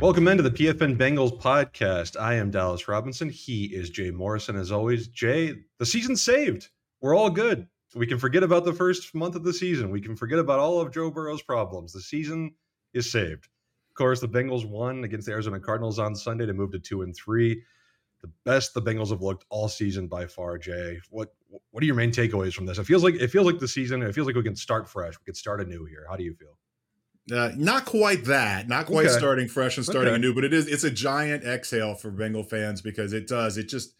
Welcome into the PFN Bengals podcast. I am Dallas Robinson. He is Jay Morrison. As always, Jay, the season's saved. We're all good. We can forget about the first month of the season. We can forget about all of Joe Burrow's problems. The season is saved. Of course, the Bengals won against the Arizona Cardinals on Sunday to move to two and three. The best the Bengals have looked all season by far. Jay, what what are your main takeaways from this? It feels like it feels like the season. It feels like we can start fresh. We could start anew here. How do you feel? Uh, not quite that, not quite okay. starting fresh and starting okay. anew, but it is. It's a giant exhale for Bengal fans because it does. It just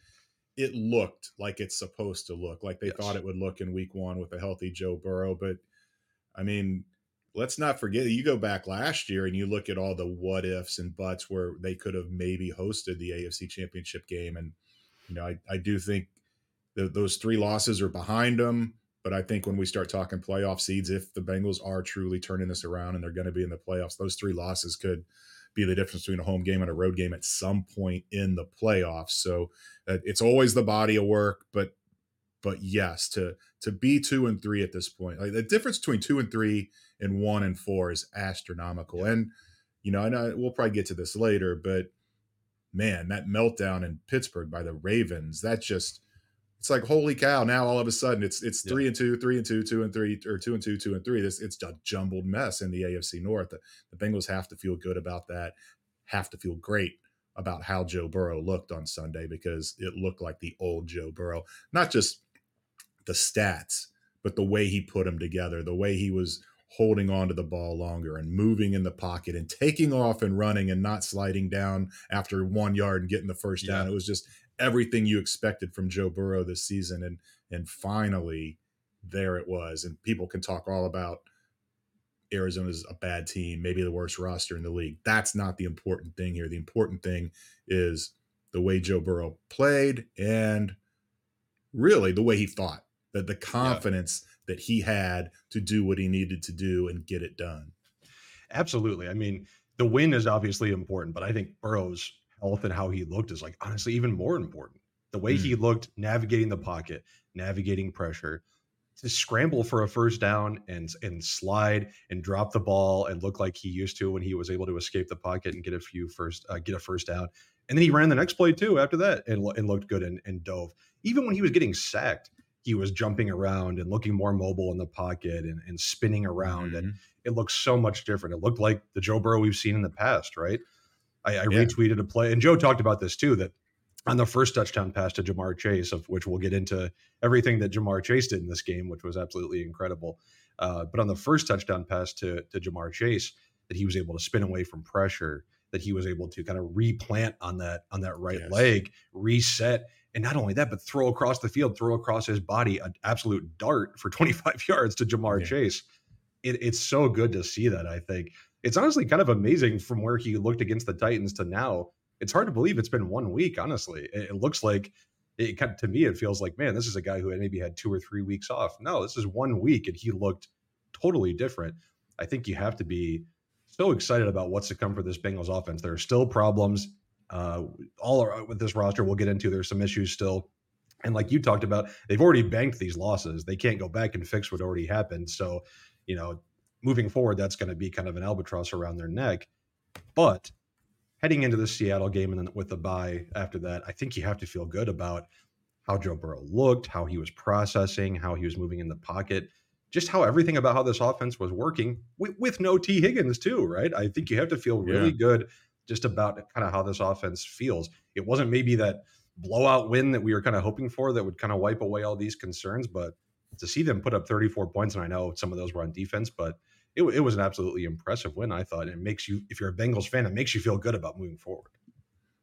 it looked like it's supposed to look like they yes. thought it would look in Week One with a healthy Joe Burrow. But I mean, let's not forget you go back last year and you look at all the what ifs and buts where they could have maybe hosted the AFC Championship game, and you know, I I do think those three losses are behind them. But I think when we start talking playoff seeds, if the Bengals are truly turning this around and they're going to be in the playoffs, those three losses could be the difference between a home game and a road game at some point in the playoffs. So uh, it's always the body of work, but but yes, to to be two and three at this point, like the difference between two and three and one and four is astronomical. And you know, I know we'll probably get to this later, but man, that meltdown in Pittsburgh by the Ravens, that just it's like holy cow now all of a sudden it's it's three and two three and two two and three or two and two two and three this it's a jumbled mess in the afc north the, the bengals have to feel good about that have to feel great about how joe burrow looked on sunday because it looked like the old joe burrow not just the stats but the way he put them together the way he was holding on to the ball longer and moving in the pocket and taking off and running and not sliding down after one yard and getting the first down. Yeah. It was just everything you expected from Joe Burrow this season, and and finally there it was. And people can talk all about Arizona's a bad team, maybe the worst roster in the league. That's not the important thing here. The important thing is the way Joe Burrow played and really the way he thought. That the confidence yeah. that he had to do what he needed to do and get it done. Absolutely. I mean, the win is obviously important, but I think Burrow's health and how he looked is like honestly even more important. The way mm. he looked navigating the pocket, navigating pressure, to scramble for a first down and and slide and drop the ball and look like he used to when he was able to escape the pocket and get a few first uh, get a first down. And then he ran the next play too after that and, and looked good and, and dove. Even when he was getting sacked, he was jumping around and looking more mobile in the pocket and, and spinning around. Mm-hmm. And it looked so much different. It looked like the Joe Burrow we've seen in the past, right? I, I yeah. retweeted a play, and Joe talked about this too. That on the first touchdown pass to Ja'Marr Chase, of which we'll get into everything that Ja'Marr Chase did in this game, which was absolutely incredible. Uh, but on the first touchdown pass to to Ja'Marr Chase, that he was able to spin away from pressure, that he was able to kind of replant on that on that right yes. leg, reset, and not only that, but throw across the field, throw across his body an absolute dart for 25 yards to Ja'Marr yeah. Chase. It, it's so good to see that. I think it's honestly kind of amazing from where he looked against the Titans to now. It's hard to believe it's been one week, honestly. It, looks like it to me, it feels like, man, this is a guy who maybe had two or three weeks off. No, this is one week and he looked totally different. I think you have to be so excited about what's to come for this Bengals offense. There are still problems. Uh, all with this roster, we'll get into. There's some issues still. And like you talked about, they've already banked these losses. They can't go back and fix what already happened. So, you know, moving forward, that's going to be kind of an albatross around their neck. But heading into the Seattle game and then with the bye after that, I think you have to feel good about how Joe Burrow looked, how he was processing, how he was moving in the pocket, just how everything about how this offense was working with, with no T. Higgins too, right? I think you have to feel really yeah. good just about kind of how this offense feels. It wasn't maybe that blowout win that we were kind of hoping for that would kind of wipe away all these concerns, but to see them put up 34 points, and I know some of those were on defense, but it, it was an absolutely impressive win. I thought it makes you, if you're a Bengals fan, it makes you feel good about moving forward.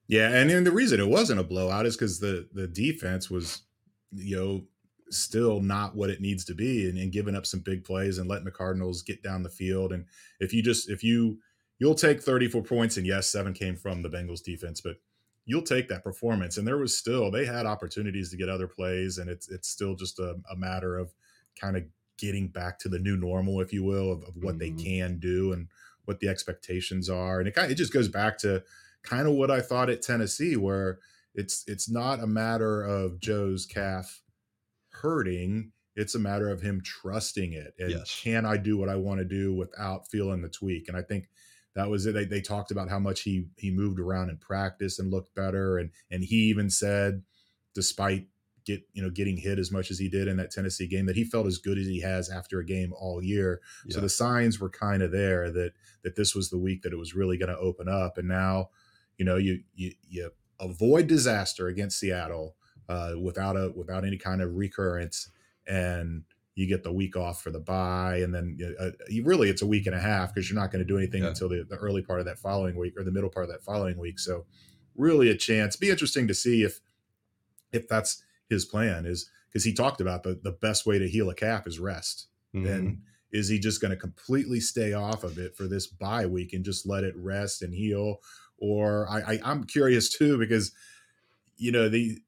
Yeah, and, and the reason it wasn't a blowout is because the the defense was, you know, still not what it needs to be, and, and giving up some big plays and letting the Cardinals get down the field. And if you just if you you'll take 34 points, and yes, seven came from the Bengals defense, but you'll take that performance. And there was still they had opportunities to get other plays, and it's it's still just a, a matter of kind of getting back to the new normal, if you will, of, of what mm-hmm. they can do and what the expectations are. And it kind of, it just goes back to kind of what I thought at Tennessee, where it's it's not a matter of Joe's calf hurting. It's a matter of him trusting it. And yes. can I do what I want to do without feeling the tweak? And I think that was it. They, they talked about how much he he moved around in practice and looked better, and and he even said, despite get you know getting hit as much as he did in that Tennessee game, that he felt as good as he has after a game all year. Yeah. So the signs were kind of there that that this was the week that it was really going to open up, and now, you know, you you you avoid disaster against Seattle uh, without a without any kind of recurrence, and you get the week off for the bye, and then uh, you really it's a week and a half because you're not going to do anything yeah. until the, the early part of that following week or the middle part of that following week. So really a chance. Be interesting to see if if that's his plan is because he talked about the the best way to heal a calf is rest. Mm-hmm. And is he just going to completely stay off of it for this bye week and just let it rest and heal? Or I, I I'm curious too because you know the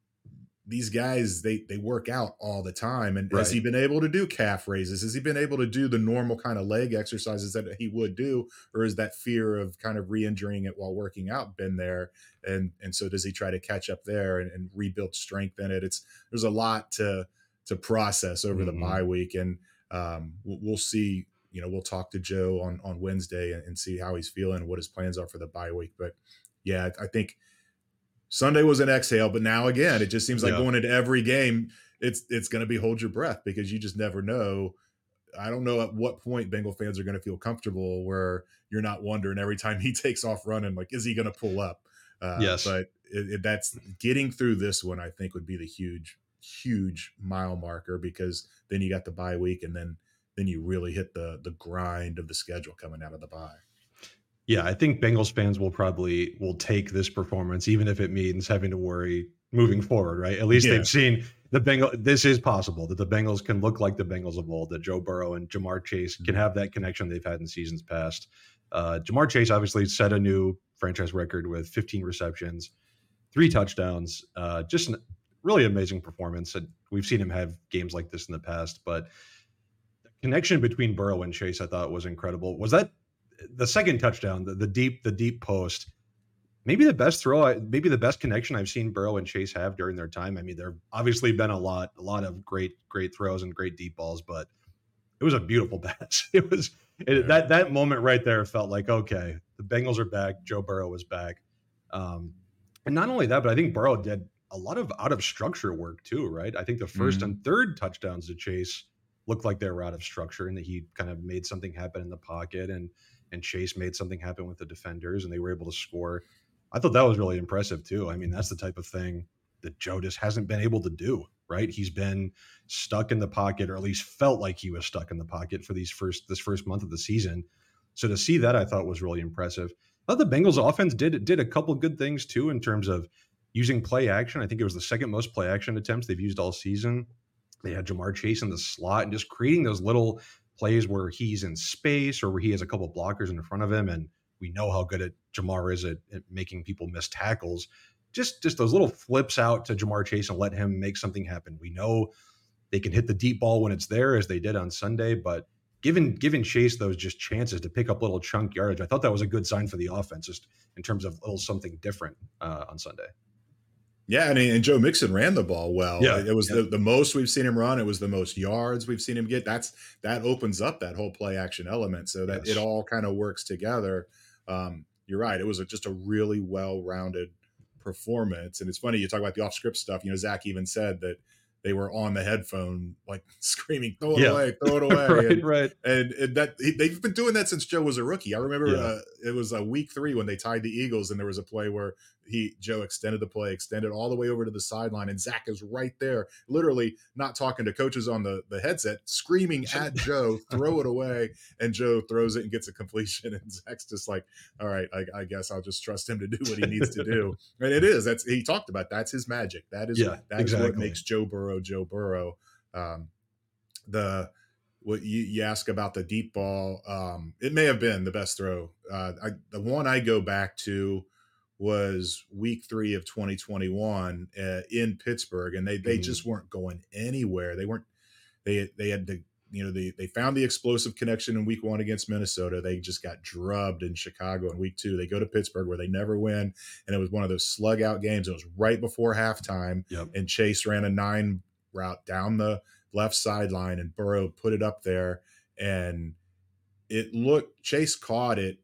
these guys they they work out all the time and right. has he been able to do calf raises has he been able to do the normal kind of leg exercises that he would do or is that fear of kind of re-injuring it while working out been there and and so does he try to catch up there and, and rebuild strength in it it's there's a lot to to process over mm-hmm. the bye week and um, we'll, we'll, see you know we'll talk to joe on on wednesday and, and see how he's feeling and what his plans are for the bye week but yeah i think Sunday was an exhale, but now again, it just seems like yeah. going into every game, it's it's going to be hold your breath because you just never know. I don't know at what point Bengal fans are going to feel comfortable where you're not wondering every time he takes off running, like, is he going to pull up? Uh, yes, but it, it, that's getting through this one. I think would be the huge, huge mile marker because then you got the bye week, and then then you really hit the the grind of the schedule coming out of the bye. Yeah, I think Bengals fans will probably will take this performance, even if it means having to worry moving forward, right? At least yeah. they've seen the Bengal. This is possible that the Bengals can look like the Bengals of old. That Joe Burrow and Ja'Marr Chase can mm-hmm. have that connection they've had in seasons past. Uh, Ja'Marr Chase obviously set a new franchise record with 15 receptions, three touchdowns. Uh, just an really amazing performance. And we've seen him have games like this in the past, but the connection between Burrow and Chase, I thought was incredible. Was that the second touchdown, the, the deep the deep post, maybe the best throw, maybe the best connection I've seen Burrow and Chase have during their time. I mean, there've obviously been a lot a lot of great great throws and great deep balls, but it was a beautiful pass. It was it, that that moment right there felt like okay, the Bengals are back. Joe Burrow is back, um, and not only that, but I think Burrow did a lot of out of structure work too. Right? I think the 1st mm-hmm. and third touchdowns to Chase looked like they were out of structure and that he kind of made something happen in the pocket and and Chase made something happen with the defenders and they were able to score. I thought that was really impressive too. I mean, that's the type of thing that Joe just hasn't been able to do, right? He's been stuck in the pocket or at least felt like he was stuck in the pocket for these first this first month of the season. So to see that I thought was really impressive. The Bengals offense did did a couple good things too in terms of using play action. I think it was the second most play action attempts they've used all season. They had Ja'Marr Chase in the slot and just creating those little plays where he's in space or where he has a couple blockers in front of him, and we know how good at Ja'Marr is at, at, making people miss tackles. Just just those little flips out to Ja'Marr Chase and let him make something happen. We know they can hit the deep ball when it's there, as they did on Sunday, but given given Chase those just chances to pick up little chunk yardage, I thought that was a good sign for the offense, just in terms of a little something different uh, on Sunday. Yeah, and, and Joe Mixon ran the ball well. Yeah, it was yeah. the, the most we've seen him run. It was the most yards we've seen him get. That's that opens up that whole play action element, so that yes. it all kind of works together. Um, you're right. It was a, just a really well rounded performance, and it's funny you talk about the off script stuff. You know, Zac even said that they were on the headphone, like screaming, "Throw it yeah. away, throw it away!" right, and, right. And, and that they've been doing that since Joe was a rookie. I remember yeah. uh, it was a week three when they tied the Eagles, and there was a play where he Joe extended the play, extended all the way over to the sideline, and Zac is right there, literally not talking to coaches on the the headset, screaming at Joe, "Throw it away!" And Joe throws it and gets a completion, and Zac's just like, "All right, I, I guess I'll just trust him to do what he needs to do." and it is that's he talked about that's his magic. That is yeah, that exactly. is what makes Joe Burrow Joe Burrow. Um, the what you, you ask about the deep ball, um, it may have been the best throw. Uh, I, the one I go back to was week three of 2021 uh, in Pittsburgh, and they they mm-hmm. just weren't going anywhere. They weren't they they had to you know they they found the explosive connection in week one against Minnesota. They just got drubbed in Chicago in week two. They go to Pittsburgh where they never win, and it was one of those slug out games. It was right before halftime, yep. and Chase ran a nine route down the left sideline, and Burrow put it up there, and it looked Chase caught it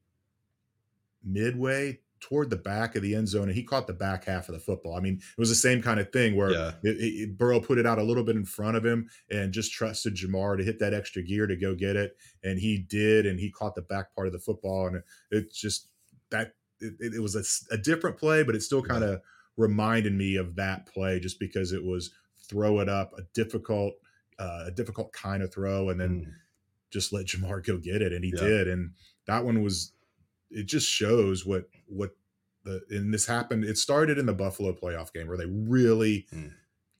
midway toward the back of the end zone and he caught the back half of the football. I mean, it was the same kind of thing where yeah. it, it, Burrow put it out a little bit in front of him and just trusted Ja'Marr to hit that extra gear to go get it. And he did, and he caught the back part of the football. And it, just that it, it was a, a, different play, but it still kind of yeah. reminded me of that play just because it was throw it up, a difficult, uh, a difficult kind of throw, and then mm. just let Ja'Marr go get it. And he yeah. did. And that one was it just shows what what the and this happened. It started in the Buffalo playoff game where they really mm.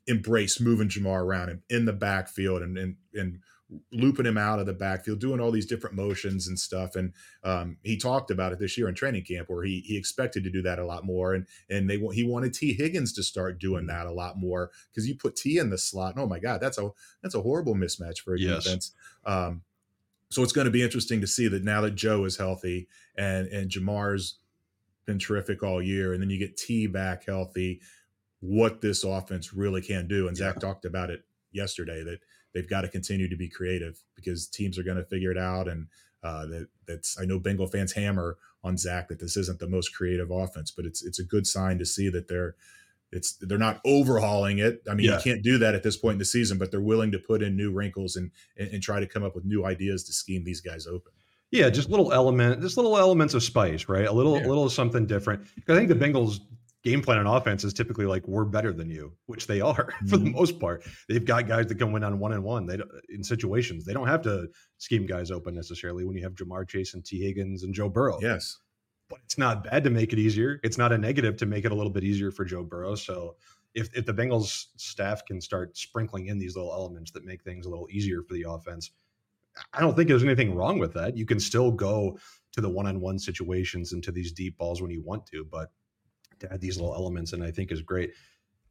embraced moving Ja'Marr around in, in the backfield and and and looping him out of the backfield, doing all these different motions and stuff. And um, he talked about it this year in training camp, where he he expected to do that a lot more, and and they he wanted T Higgins to start doing hmm. that a lot more because you put T in the slot. oh my God, that's a that's a horrible mismatch for a yes. defense. Um, so it's going to be interesting to see that now that Joe is healthy and and Ja'Marr's been terrific all year, and then you get T back healthy, what this offense really can do. And Zac talked about it yesterday that they've got to continue to be creative because teams are going to figure it out. And uh, that that's I know Bengal fans hammer on Zac that this isn't the most creative offense, but it's it's a good sign to see that they're it's they're not overhauling it. I mean, yeah. you can't do that at this point in the season, but they're willing to put in new wrinkles and, and, and try to come up with new ideas to scheme these guys open. Yeah, just little element, just little elements of spice, right? A little, yeah. a little something different. Because I think the Bengals game plan on offense is typically like we're better than you, which they are mm-hmm. for the mm-hmm. most part. They've got guys that can win on one and one. They in situations they don't have to scheme guys open necessarily when you have Ja'Marr Chase and T Higgins and Joe Burrow. Yes, but it's not bad to make it easier. It's not a negative to make it a little bit easier for Joe Burrow. So if if the Bengals staff can start sprinkling in these little elements that make things a little easier for the offense, I don't think there's anything wrong with that. You can still go to the one-on-one situations and to these deep balls when you want to, but to add these little elements and I think is great.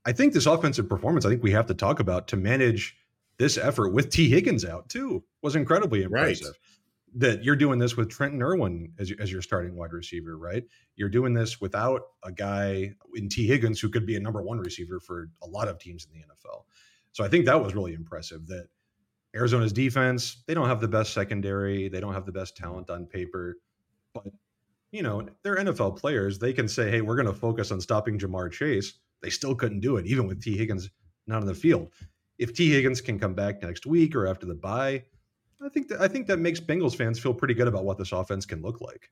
I think this offensive performance, I think we have to talk about to manage this effort with T. Higgins out too was incredibly impressive. Right that you're doing this with Trenton Irwin as, as your starting wide receiver, right? You're doing this without a guy in T. Higgins who could be a number one receiver for a lot of teams in the NFL. So I think that was really impressive that Arizona's defense, they don't have the best secondary, they don't have the best talent on paper, but you know, they're NFL players. They can say, hey, we're going to focus on stopping Ja'Marr Chase. They still couldn't do it, even with T. Higgins not on the field. If T. Higgins can come back next week or after the bye, I think that I think that makes Bengals fans feel pretty good about what this offense can look like.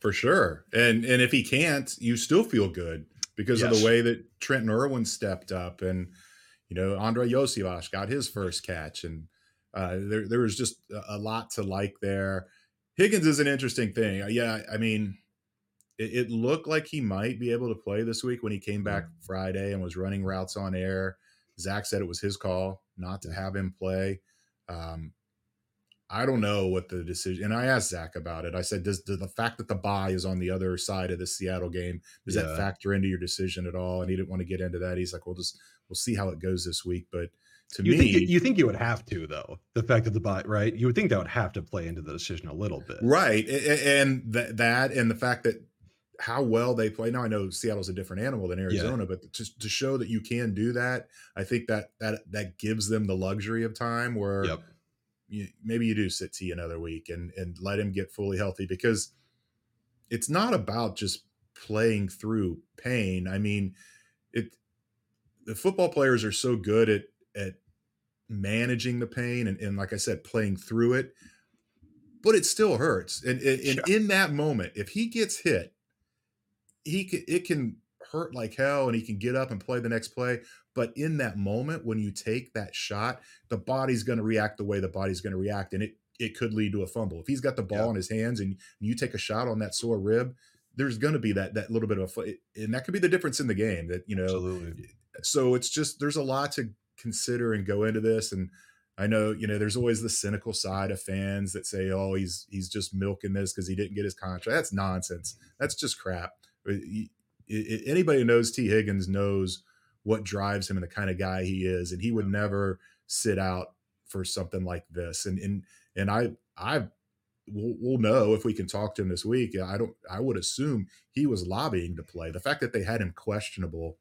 For sure. And and if he can't, you still feel good because yes. of the way that Trenton Irwin stepped up and you know, Andrei Iosivas got his first catch and uh, there there was just a lot to like there. Higgins is an interesting thing. Uh, yeah, I mean, it, it, looked like he might be able to play this week when he came back mm-hmm. Friday and was running routes on air. Zac said it was his call not to have him play. Um, I don't know what the decision. And I asked Zac about it. I said, does, does the fact that the bye is on the other side of the Seattle game does yeah. that factor into your decision at all? And he didn't want to get into that. He's like, we'll just we'll see how it goes this week. But to you me, think, you think you would have to though the fact that the bye right? You would think that would have to play into the decision a little bit, right? And that that and the fact that how well they play. Now I know Seattle's a different animal than Arizona, yeah. but to, to show that you can do that, I think that that that gives them the luxury of time where. Yep you, maybe you do sit T another week and and let him get fully healthy because it's not about just playing through pain. I mean, it the football players are so good at at managing the pain and, and like I said, playing through it, but it still hurts. And, and, and in that moment, if he gets hit, he can, it can hurt like hell and he can get up and play the next play. But in that moment, when you take that shot, the body's going to react the way the body's going to react, and it it could lead to a fumble. If he's got the ball yeah. in his hands and you take a shot on that sore rib, there's going to be that that little bit of a and that could be the difference in the game. That you know, Absolutely. so it's just there's a lot to consider and go into this and. I know, you know, there's always the cynical side of fans that say, "Oh, he's he's just milking this because he didn't get his contract." That's nonsense. That's just crap. Anybody who knows T. Higgins knows what drives him and the kind of guy he is and he would never sit out for something like this. And and and i i we'll, we'll know if we can talk to him this week. I don't i would assume he was lobbying to play. The fact that they had him questionable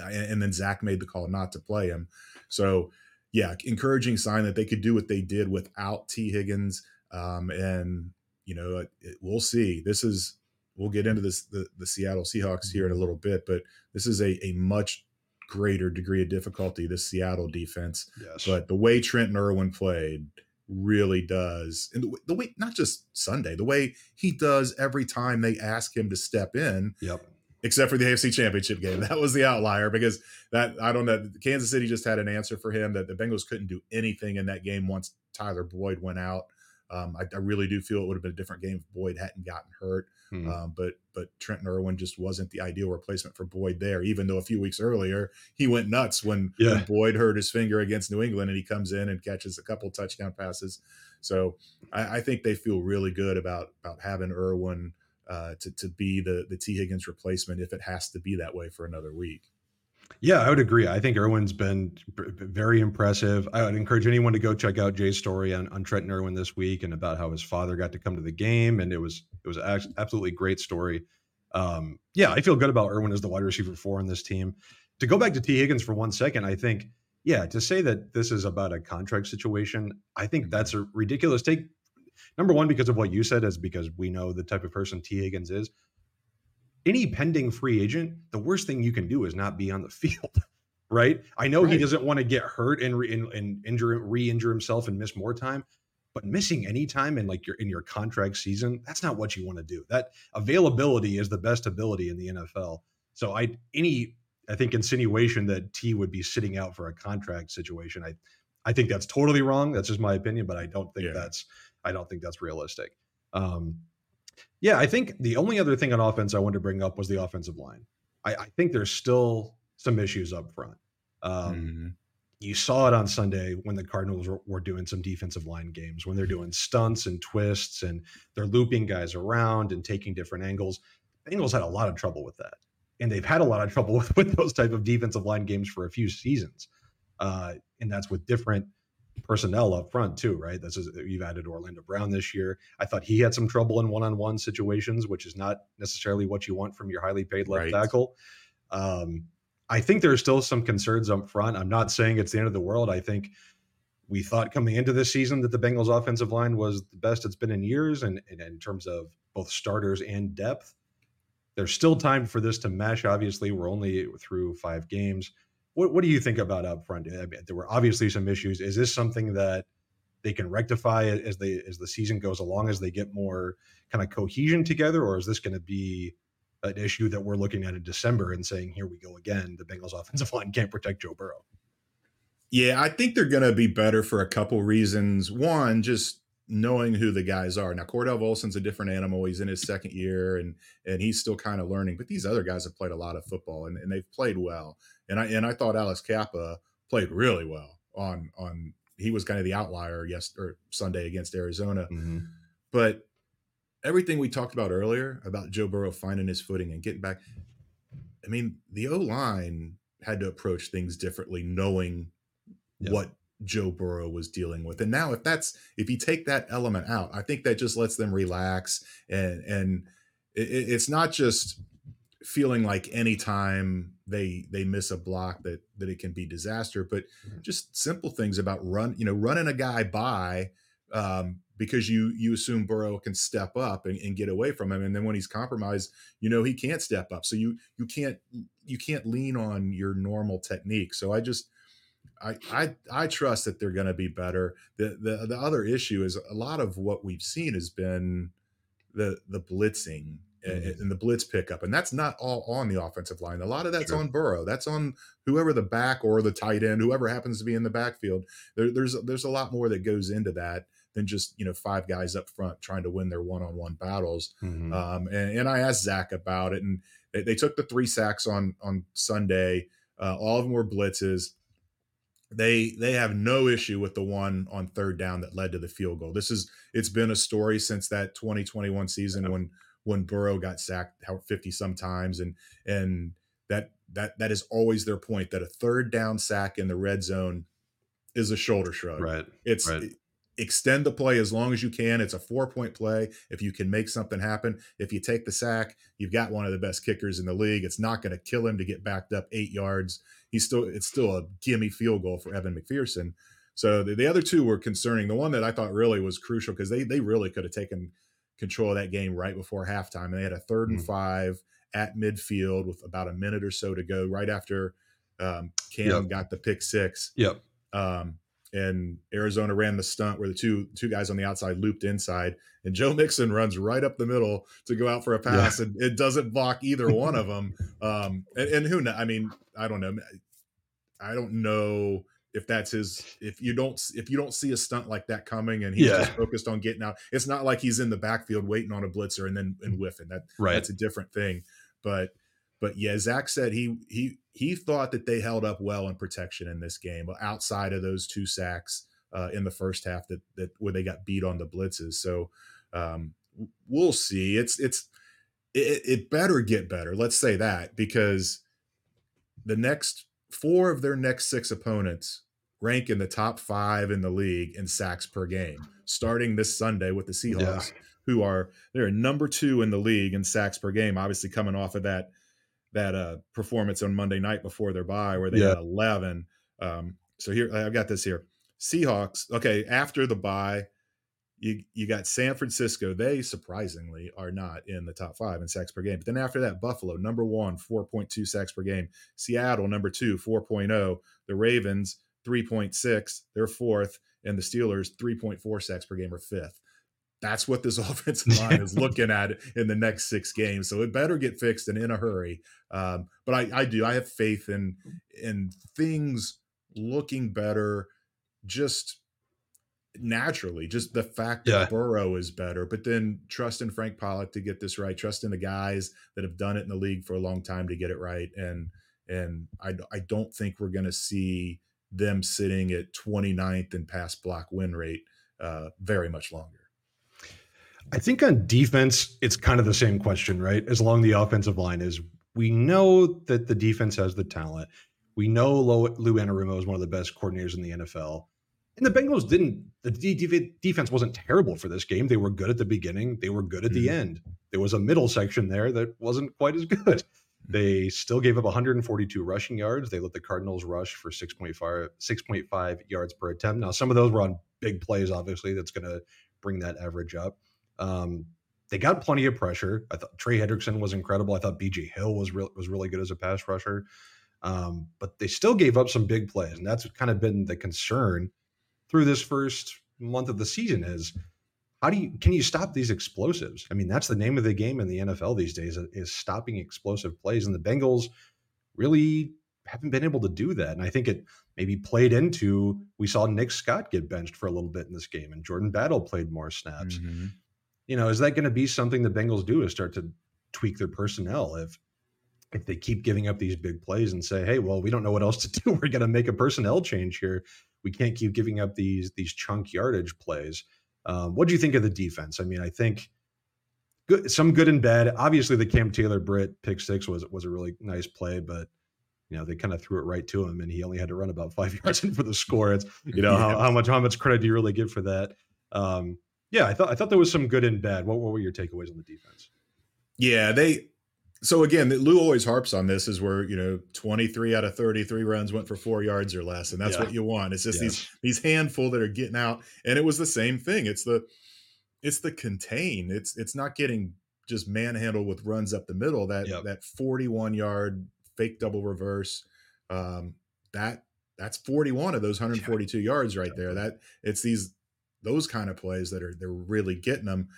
uh, and, and then zac made the call not to play him. So yeah encouraging sign that they could do what they did without t. Higgins um, and you know it, it, we'll see. This is we'll get into this the, the Seattle Seahawks here in a mm-hmm. little bit, but this is a, a much greater degree of difficulty, this Seattle defense. Yes. But the way Trenton Irwin played really does, and the, the, way not just Sunday, the way he does every time they ask him to step in. Yep. Except for the AFC Championship game, that was the outlier because that I don't know. Kansas City just had an answer for him that the Bengals couldn't do anything in that game once Tyler Boyd went out. Um, I, I, really do feel it would have been a different game if Boyd hadn't gotten hurt. Hmm. Um, but but Trenton Irwin just wasn't the ideal replacement for Boyd there. Even though a few weeks earlier he went nuts when, yeah. when Boyd hurt his finger against New England and he comes in and catches a couple touchdown passes. So I, I think they feel really good about about having Irwin uh, to to be the the Tee Higgins replacement if it has to be that way for another week. Yeah, I would agree. I think Irwin's been very impressive. I would encourage anyone to go check out Jay's story on, on Trenton Irwin this week and about how his father got to come to the game, and it was it was absolutely great story. Um, yeah, I feel good about Irwin as the wide receiver four in this team. To go back to T Higgins for one second, I think yeah, to say that this is about a contract situation, I think that's a ridiculous take. Number one, because of what you said, is because we know the type of person T Higgins is any pending free agent, the worst thing you can do is not be on the field, right? I know right. he doesn't want to get hurt and, re- and, and injure re-injure himself and miss more time, but missing any time in like your in your contract season, that's not what you want to do. That availability is the best ability in the NFL. So I any I think insinuation that T would be sitting out for a contract situation, I I think that's totally wrong. That's just my opinion, but I don't think yeah. that's I don't think that's realistic. Um, yeah, I think the only other thing on offense I wanted to bring up was the offensive line. I, I think there's still some issues up front. Um, mm-hmm. You saw it on Sunday when the Cardinals were, were, doing some defensive line games, when they're doing stunts and twists and they're looping guys around and taking different angles. Bengals had a lot of trouble with that. And they've had a lot of trouble with, with those type of defensive line games for a few seasons. Uh, and that's with different personnel up front too, right? This is you've added Orlando Brown this year. I thought he had some trouble in one-on-one situations, which is not necessarily what you want from your highly paid left right. tackle. Um, I think there's still some concerns up front. I'm not saying it's the end of the world. I think we thought coming into this season that the Bengals offensive line was the best it's been in years, and, and in terms of both starters and depth. There's still time for this to mesh. Obviously, we're only through five games. What What do you think about up front? I mean, there were obviously some issues. Is this something that they can rectify as they as the season goes along, as they get more kind of cohesion together, or is this going to be an issue that we're looking at in December and saying, "Here we go again"? The Bengals offensive line can't protect Joe Burrow. Yeah, I think they're going to be better for a couple reasons. One, just knowing who the guys are. Now Cordell Volson's a different animal. He's in his second year and and he's still kind of learning. But these other guys have played a lot of football and, and they've played well. And I and I thought Alex Cappa played really well on on he was kind of the outlier yes or Sunday against Arizona. Mm-hmm. But everything we talked about earlier about Joe Burrow finding his footing and getting back. I mean, the O line had to approach things differently, knowing what Joe Burrow was dealing with. And now if that's if you take that element out, I think that just lets them relax and and it, it's not just feeling like anytime they they miss a block that that it can be disaster, but mm-hmm. just simple things about run, you know, running a guy by um, because you you assume Burrow can step up and, and, get away from him, and then when he's compromised, you know he can't step up. So you you can't you can't lean on your normal technique. So I just I, I I trust that they're going to be better. The, the the other issue is a lot of what we've seen has been the the blitzing mm-hmm. and the blitz pickup, and that's not all on the offensive line. A lot of that's sure. on Burrow. That's on whoever the back or the tight end, whoever happens to be in the backfield. There, there's there's a lot more that goes into that than just you know five guys up front trying to win their one-on-one battles. Mm-hmm. Um, and, and I asked Zac about it, and they, they took the three sacks on on Sunday. Uh, all of them were blitzes they they have no issue with the one on third down that led to the field goal. This is it's been a story since that 2021 season when when Burrow got sacked 50 sometimes and and that that that is always their point that a third down sack in the red zone is a shoulder shrug. Right. It's right. Extend the play as long as you can. It's a four point play. If you can make something happen, if you take the sack, you've got one of the best kickers in the league. It's not going to kill him to get backed up eight yards he's still it's still a gimme field goal for Evan McPherson. So the, the other two were concerning. The one that I thought really was crucial because they they really could have taken control of that game right before halftime. And they had a 3rd and mm. five at midfield with about a minute or so to go, right after um, Cam yep. got the pick six. Yep. Um, and Arizona ran the stunt where the two two guys on the outside looped inside, and Joe Mixon runs right up the middle to go out for a pass, yeah. and it doesn't block either one of them. Um, and, and who? I mean, I don't know. I don't know if that's his if you don't if you don't see a stunt like that coming and he's yeah. just focused on getting out it's not like he's in the backfield waiting on a blitzer and then and whiffing that right. that's a different thing but but yeah zac said he he he thought that they held up well in protection in this game outside of those two sacks uh, in the first half that that where they got beat on the blitzes so um, we'll see it's it's it, it better get better let's say that because the next four of their next six opponents rank in the top five in the league in sacks per game, starting this Sunday with the Seahawks, yeah. who are they're number two in the league in sacks per game. Obviously, coming off of that that uh, performance on Monday night before their bye, where they yeah. had eleven. Um, so here I've got this here. Seahawks. Okay, after the bye, you you got San Francisco. They surprisingly are not in the top five in sacks per game. But then after that, Buffalo number one, four point two sacks per game. Seattle number two, 4.0. The Ravens 3.6, they're fourth, and the Steelers 3.4 sacks per game are fifth. That's what this offensive line is looking at in the next six games. So it better get fixed and in a hurry. Um, but I, I do. I have faith in in things looking better. Just naturally, just the fact that yeah. Burrow is better, but then trust in Frank Pollack to get this right. Trust in the guys that have done it in the league for a long time to get it right. And and I I don't think we're going to see them sitting at 29th in pass block win rate uh, very much longer. I think on defense, it's kind of the same question, right? As long the offensive line is, we know that the defense has the talent. We know Lou, Anarumo is one of the best coordinators in the NFL. And the Bengals didn't, the defense wasn't terrible for this game. They were good at the beginning, they were good at mm-hmm. the end. There was a middle section there that wasn't quite as good. They still gave up 142 rushing yards. They let the Cardinals rush for 6.5 6.5 yards per attempt. Now, some of those were on big plays, obviously. That's going to bring that average up. Um, they got plenty of pressure. I thought Trey Hendrickson was incredible. I thought BJ Hill was was really good as a pass rusher. Um, but they still gave up some big plays, and that's kind of been the concern through this first month of the season. Is how do you can you stop these explosives? I mean, that's the name of the game in the NFL these days is stopping explosive plays, and the Bengals really haven't been able to do that. And I think it maybe played into we saw Nick Scott get benched for a little bit in this game, and Jordan Battle played more snaps. Mm-hmm. You know, is that going to be something the Bengals do? Is start to tweak their personnel if if they keep giving up these big plays and say, "Hey, well, we don't know what else to do. We're going to make a personnel change here. We can't keep giving up these these chunk yardage plays." Um, what do you think of the defense? I mean, I think good, some good and bad. Obviously, the Cam Taylor Britt pick six was was a really nice play, but you know they kind of threw it right to him, and he only had to run about five yards in for the score. It's you know yeah. how, how, much how much credit do you really give for that? Um, yeah, I thought I thought there was some good and bad. What, what were your takeaways on the defense? Yeah, they so again, Lou always harps on this is where you know 23 out of 33 runs went for four yards or less, and that's yeah. what you want. It's just these these handful that are getting out, and it was the same thing. It's the it's the contain. It's it's not getting just manhandled with runs up the middle. That yep. that 41 yard fake double reverse, um, that that's 41 of those 142 yeah. yards right there. That it's these those kind of plays that are they're really getting them.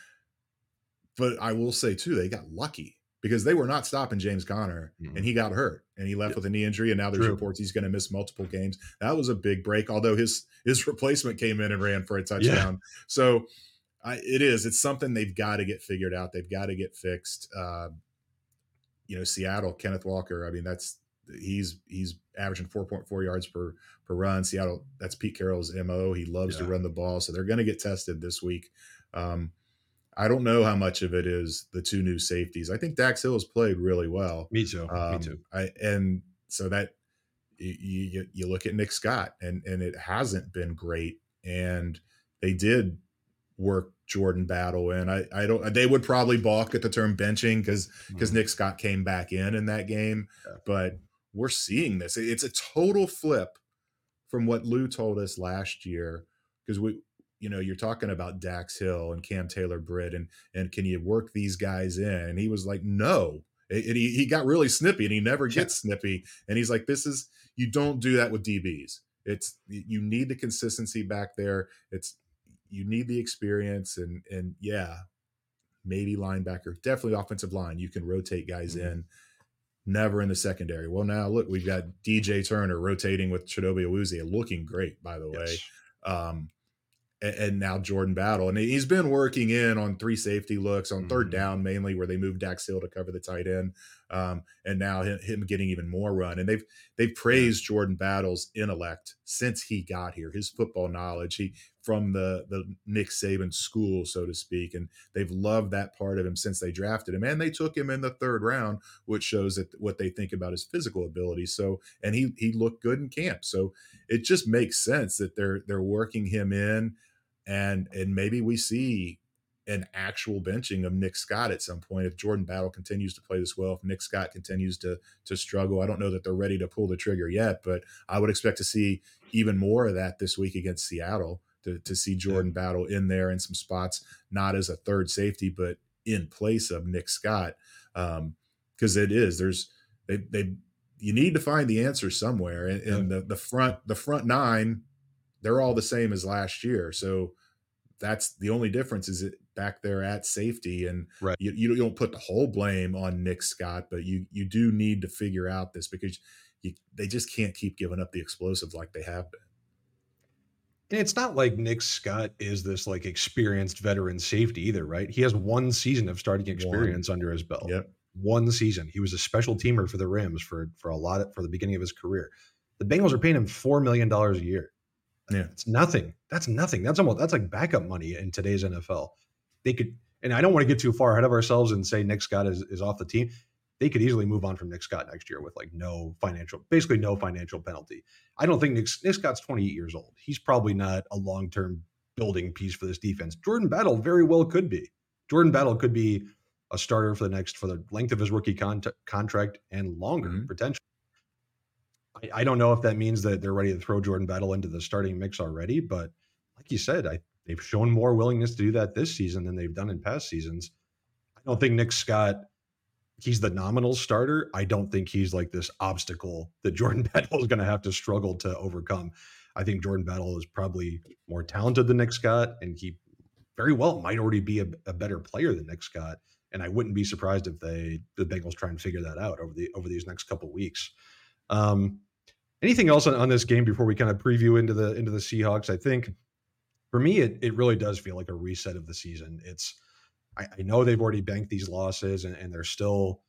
But I will say too, they got lucky because they were not stopping James Conner mm-hmm. and he got hurt and he left with a knee injury and now there's True. reports he's going to miss multiple games. That was a big break although his his replacement came in and ran for a touchdown. Yeah. So I, it is it's something they've got to get figured out. They've got to get fixed. Uh, you know, Seattle Kenneth Walker, I mean that's he's he's averaging 4.4 yards per per run. Seattle that's Pete Carroll's MO. He loves yeah. to run the ball, so they're going to get tested this week. Um, I don't know how much of it is the two new safeties. I think Dax Hill has played really well. Me too. Um, Me too. I, and so that you, you, you look at Nick Scott and and it hasn't been great. And they did work Jordan Battle in. I I don't. They would probably balk at the term benching because because mm-hmm. Nick Scott came back in in that game. Yeah. But we're seeing this. It's a total flip from what Lou told us last year because we you know, you're talking about Dax Hill and Cam Taylor Britt, and and can you work these guys in? And he was like, no. And he, he got really snippy and he never gets yeah. snippy. And he's like, this is, you don't do that with DBs. It's, you need the consistency back there. It's, you need the experience. And, and yeah, maybe linebacker, definitely offensive line. You can rotate guys mm-hmm. in, never in the secondary. Well, now look, we've got DJ Turner rotating with Chidobe Awuzie, looking great, by the way. Um, and, and, now Jordan Battle. And he's been working in on three safety looks on 3rd mm-hmm. down, mainly where they moved Dax Hill to cover the tight end. Um, and now him, him, getting even more run. And they've they've praised yeah. Jordan Battle's intellect since he got here, his football knowledge. He from the the Nick Saban school, so to speak, and they've loved that part of him since they drafted him, and they took him in the third round, which shows that what they think about his physical ability. So, and he he looked good in camp, so it just makes sense that they're they're working him in, and and maybe we see an actual benching of Nick Scott at some point if Jordan Battle continues to play this well. If Nick Scott continues to to struggle, I don't know that they're ready to pull the trigger yet, but I would expect to see even more of that this week against Seattle to, to see Jordan Battle in there in some spots, not as a third safety, but in place of Nick Scott. Because um, it is, there's they they you need to find the answer somewhere. And, and the the front the front nine, they're all the same as last year. So that's the only difference is it back there at safety and right. you, you don't put the whole blame on Nick Scott, but you you do need to figure out this because you, they just can't keep giving up the explosives like they have been. And it's not like Nick Scott is this like experienced veteran safety either, right? He has one season of starting experience one. under his belt. Yep. One season. He was a special teamer for the Rams for for a lot of, for the beginning of his career. The Bengals are paying him four million dollars a year. Yeah, it's nothing. That's nothing. That's almost that's like backup money in today's NFL. They could, and I don't want to get too far ahead of ourselves and say Nick Scott is, is off the team they could easily move on from Nick Scott next year with like no financial, basically no financial penalty. I don't think Nick, Nick Scott's 28 years old. He's probably not a long term building piece for this defense. Jordan Battle very well could be. Jordan Battle could be a starter for the next for the length of his rookie con- contract and longer mm-hmm. potentially. I, I, don't know if that means that they're ready to throw Jordan Battle into the starting mix already, but like you said, I they've shown more willingness to do that this season than they've done in past seasons. I don't think Nick Scott he's the nominal starter. I don't think he's like this obstacle that Jordan Battle is going to have to struggle to overcome. I think Jordan Battle is probably more talented than Nick Scott, and he very well might already be a, a, better player than Nick Scott. And I wouldn't be surprised if they the Bengals try and figure that out over the over these next couple weeks. Um, anything else on, on this game before we kind of preview into the into the Seahawks? I think for me, it it really does feel like a reset of the season. It's I, I know they've already banked these losses and, and they're still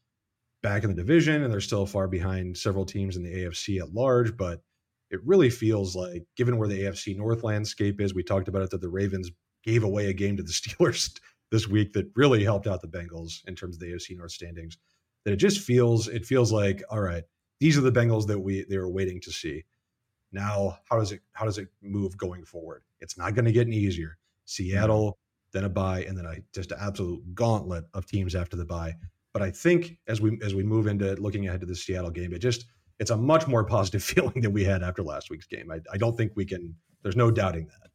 back in the division and they're still far behind several teams in the AFC at large, but it really feels like, given where the AFC North landscape is, we talked about it that the Ravens gave away a game to the Steelers this week that really helped out the Bengals in terms of the AFC North standings. That it just feels it feels like all right, these are the Bengals that we they were waiting to see. Now, how does it how does it move going forward? It's not going to get any easier. Mm-hmm. Seattle, then a bye, and then a just an absolute gauntlet of teams after the bye. But I think as we as we move into looking ahead to the Seattle game, it just it's a much more positive feeling than we had after last week's game. I, I don't think we can. There's no doubting that.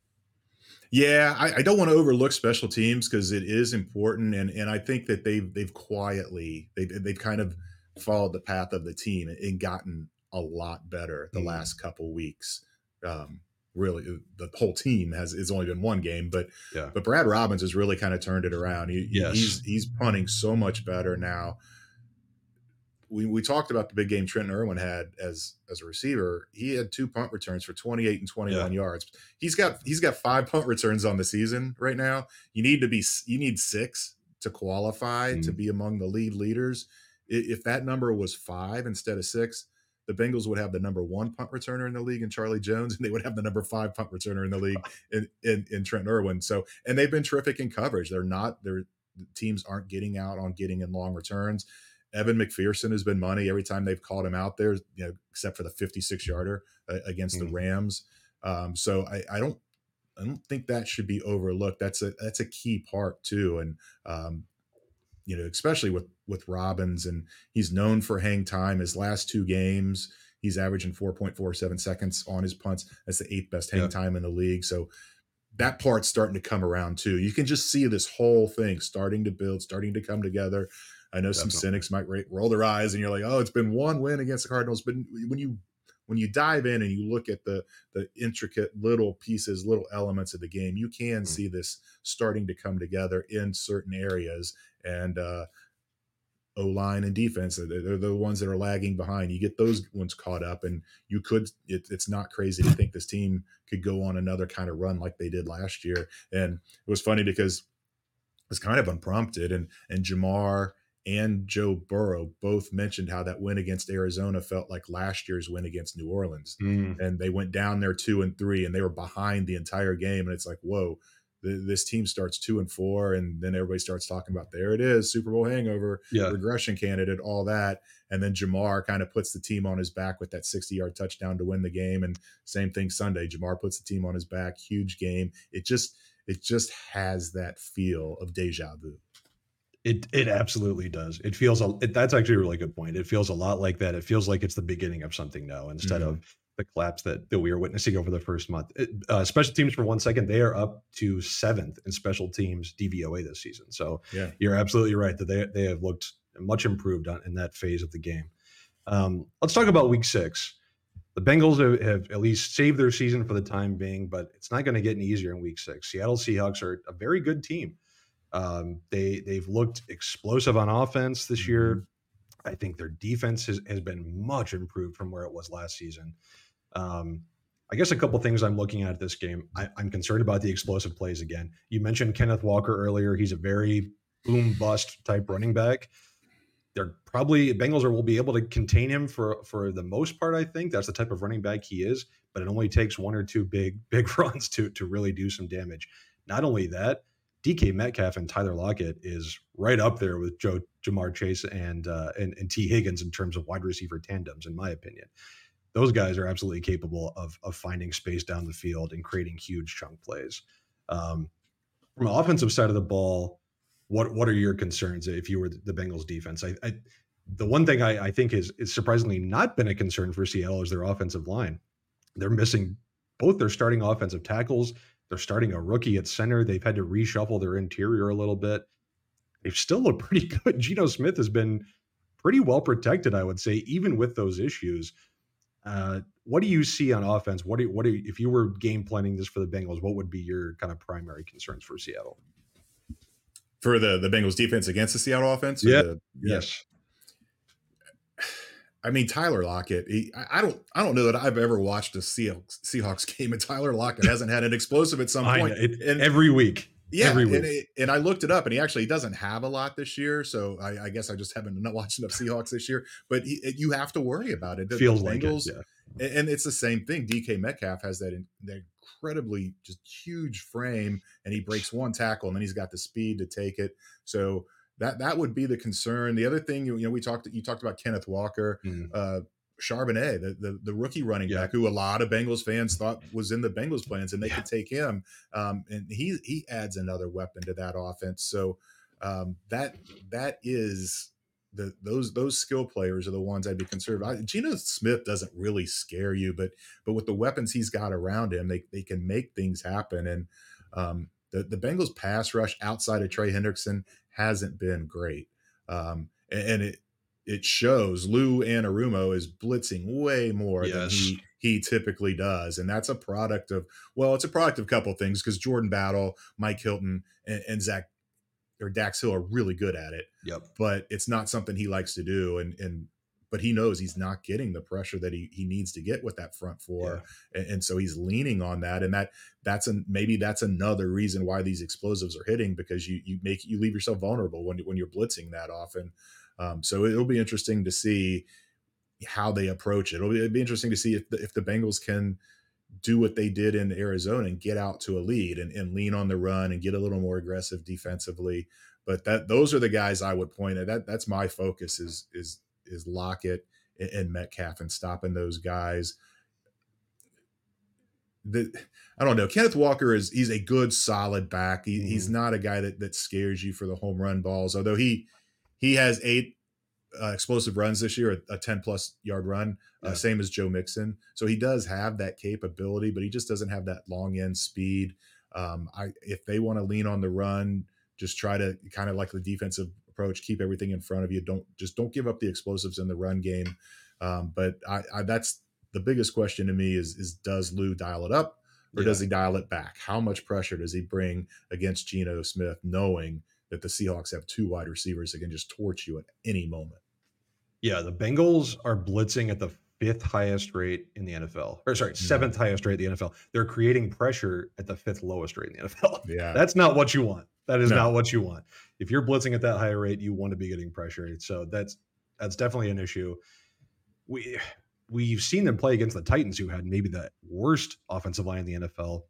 Yeah, I, I don't want to overlook special teams because it is important, and and I think that they've they've quietly they they've kind of followed the path of the team and gotten a lot better the mm. last couple weeks. Um, really uh, the whole team has it's only been one game, but yeah. but Brad Robbins has really kind of turned it around. He, yes. he's he's punting so much better now. We, we talked about the big game Trenton Irwin had as as a receiver. He had two punt returns for 28 and 21 yeah. yards. He's got he's got five punt returns on the season right now. You need to be you need six to qualify mm. to be among the lead leaders. If that number was five instead of six, the Bengals would have the number one punt returner in the league in Charlie Jones, and they would have the number five punt returner in the league in, in, in Trent Irwin. So, and they've been terrific in coverage. They're not, their teams aren't getting out on getting in long returns. Evan McPherson has been money every time they've called him out there, you know, except for the 56 yarder uh, against mm-hmm. the Rams. Um, so I, I don't, I don't think that should be overlooked. That's a that's a key part too, and um, you know, especially with with Robbins, and he's known for hang time. His last two games, he's averaging 4.47 seconds on his punts. That's the eighth best hang yeah. time in the league. So that part's starting to come around too. You can just see this whole thing starting to build, starting to come together. I know Definitely. some cynics might roll their eyes and you're like, oh, it's been one win against the Cardinals. But when you when you dive in and you look at the the intricate little pieces, little elements of the game, you can mm-hmm. see this starting to come together in certain areas. And uh, O line and defense, they're the ones that are lagging behind. You get those ones caught up, and you could. It, it's not crazy to think this team could go on another kind of run like they did last year. And it was funny because it's kind of unprompted, and and Ja'Marr and Joe Burrow both mentioned how that win against Arizona felt like last year's win against New Orleans. Mm. And they went down there two and three and they were behind the entire game. And it's like, whoa, this team starts two and four. And then everybody starts talking about there it is, Super Bowl hangover, yeah. regression candidate, all that. And then Ja'Marr kind of puts the team on his back with that 60 yard touchdown to win the game. And same thing Sunday. Ja'Marr puts the team on his back, huge game. It just, it just has that feel of deja vu. It it absolutely does. It feels a, it, that's actually a really good point. It feels a lot like that. It feels like it's the beginning of something now instead mm-hmm. of the collapse that, that we are witnessing over the first month. Uh, special teams for one second, they are up to seventh in special teams DVOA this season. So yeah. you're absolutely right that they they have looked much improved on, in that phase of the game. Um, let's talk about week six. The Bengals have, have, at least saved their season for the time being, but it's not going to get any easier in week six. Seattle Seahawks are a very good team. Um, they they've looked explosive on offense this year. Mm-hmm. I think their defense has, has been much improved from where it was last season. Um, I guess a couple things I'm looking at this game. I, am concerned about the explosive plays again. You mentioned Kenneth Walker earlier. He's a very boom bust type running back. They're probably Bengals will be able to contain him for for the most part. I think that's the type of running back he is. But it only takes one or two big big runs to to really do some damage. Not only that, DK Metcalf and Tyler Lockett is right up there with Joe Ja'Marr Chase and, uh, and and Tee Higgins in terms of wide receiver tandems, in my opinion. Those guys are absolutely capable of of finding space down the field and creating huge chunk plays. Um, from offensive side of the ball, what what are your concerns if you were the Bengals defense? I, I the one thing I, I think is is surprisingly not been a concern for Seattle is their offensive line. They're missing both their starting offensive tackles they're starting a rookie at center. They've had to reshuffle their interior a little bit. They've still looked pretty good. Geno Smith has been pretty well protected, I would say, even with those issues. Uh, what do you see on offense? What do you, what do you, if you were game planning this for the Bengals? What would be your kind of primary concerns for Seattle? For the the Bengals defense against the Seattle offense? Yeah. The, yeah. Yes. I mean, Tyler Lockett. He, I don't. I don't know that I've ever watched a Seahawks, Seahawks game, and Tyler Lockett hasn't had an explosive at some point. It, and, every week. Yeah. And, it, and, I looked it up, and he actually doesn't have a lot this year. So I, I guess I just haven't not watched enough Seahawks this year. But he, you have to worry about it. The, Feels the Bengals, like it. Yeah. And it's the same thing. DK Metcalf has that, that incredibly just huge frame, and he breaks one tackle, and then he's got the speed to take it. So that that would be the concern. The other thing, you, you know, we talked you talked about Kenneth Walker. Mm. Uh, Charbonnet, the, the, the rookie running yeah. back, who a lot of Bengals fans thought was in the Bengals plans, and they yeah. could take him. Um, and he he adds another weapon to that offense. So um, that that is the those those skill players are the ones I'd be concerned about. Geno Smith doesn't really scare you, but but with the weapons he's got around him, they they can make things happen. And um, the the Bengals pass rush outside of Trey Hendrickson hasn't been great. Um, and, and it it shows Lou Anarumo is blitzing way more yes. than he he typically does, and that's a product of well, it's a product of a couple of things because Jordan Battle, Mike Hilton, and, and Zach or Dax Hill are really good at it. Yep. But it's not something he likes to do, and and but he knows he's not getting the pressure that he he needs to get with that front four, yeah. and, and, so he's leaning on that, and that that's a maybe that's another reason why these explosives are hitting because you you make you leave yourself vulnerable when when you're blitzing that often. Um, so it'll be interesting to see how they approach it. It'll be, be interesting to see if the, if the Bengals can do what they did in Arizona and get out to a lead and, and lean on the run and get a little more aggressive defensively. But that those are the guys I would point at. That that's my focus is is is Lockett and, and Metcalf and stopping those guys. The, I don't know. Kenneth Walker is he's a good solid back. He, mm-hmm. He's not a guy that that scares you for the home run balls. Although he he has eight uh, explosive runs this year, a, a 10 plus yard run, uh, same as Joe Mixon. So he does have that capability, but he just doesn't have that long end speed. Um, I if they want to lean on the run, just try to kind of like the defensive approach, keep everything in front of you. Don't just don't give up the explosives in the run game. Um, but I, I, that's the biggest question to me is is does Lou dial it up or yeah. does he dial it back? How much pressure does he bring against Geno Smith, knowing that the Seahawks have two wide receivers that can just torch you at any moment? Yeah, the Bengals are blitzing at the fifth highest rate in the NFL, or sorry, seventh highest rate in the NFL. They're creating pressure at the fifth lowest rate in the NFL. Yeah, that's not what you want. That is no. not what you want. If you're blitzing at that higher rate, you want to be getting pressure. So that's that's definitely an issue. We we've seen them play against the Titans, who had maybe the worst offensive line in the NFL,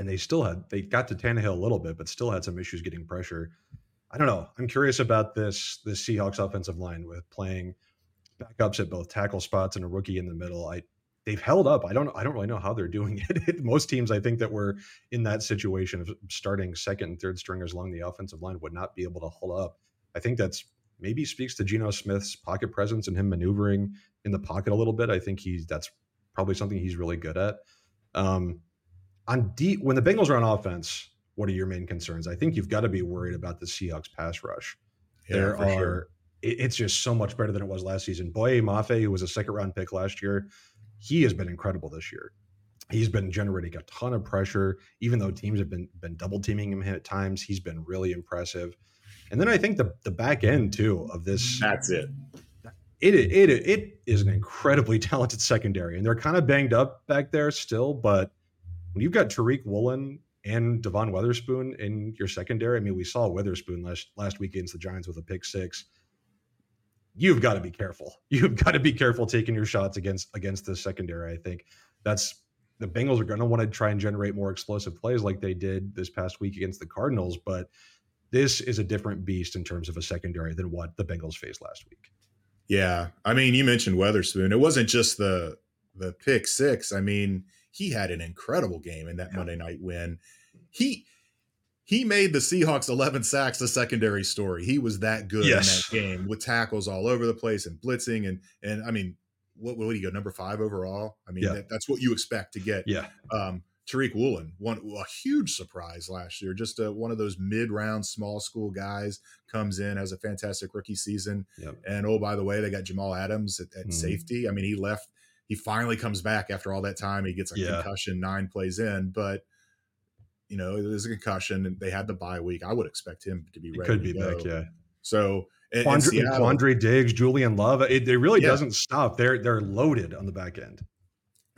and they still had they got to Tannehill a little bit, but still had some issues getting pressure. I don't know. I'm curious about this this Seahawks offensive line with playing backups at both tackle spots and a rookie in the middle. I they've held up. I don't I don't really know how they're doing it. Most teams I think that were in that situation of starting second and third stringers along the offensive line would not be able to hold up. I think that's maybe speaks to Geno Smith's pocket presence and him maneuvering in the pocket a little bit. I think he's that's probably something he's really good at. Um, on deep when the Bengals are on offense, what are your main concerns? I think you've got to be worried about the Seahawks pass rush. Yeah, there are sure. it's just so much better than it was last season. Boye Mafe, who was a second round pick last year, he has been incredible this year. He's been generating a ton of pressure, even though teams have been been double teaming him at times. He's been really impressive. And then I think the the back end too of this. That's it. It it it is an incredibly talented secondary, and they're kind of banged up back there still. But when you've got Tariq Woolen and Devon Witherspoon in your secondary, I mean, we saw Witherspoon last last week against the Giants with a pick six you've got to be careful. You've got to be careful taking your shots against against the secondary. I think that's the Bengals are going to want to try and generate more explosive plays like they did this past week against the Cardinals, but this is a different beast in terms of a secondary than what the Bengals faced last week. Yeah, I mean, you mentioned Witherspoon. It wasn't just the the pick six. I mean, he had an incredible game in that yeah. Monday night win. He he made the Seahawks 11 sacks a secondary story. He was that good yes. in that game with tackles all over the place and blitzing and and I mean, what what do you go number five overall? I mean, yeah. that, that's what you expect to get. Yeah. Um, Tariq Woolen, one a huge surprise last year. Just a, one of those mid-round small school guys comes in has a fantastic rookie season. Yep. And oh, by the way, they got Jamal Adams at, at mm. safety. I mean, he left. He finally comes back after all that time. He gets a yeah. concussion nine plays in, but you know, there's a concussion and they had the bye week. I would expect him to be ready. could be back, yeah. So and, Quandre, and Quandre Diggs, Julian Love, it, it really yeah. doesn't stop. They're they're loaded on the back end.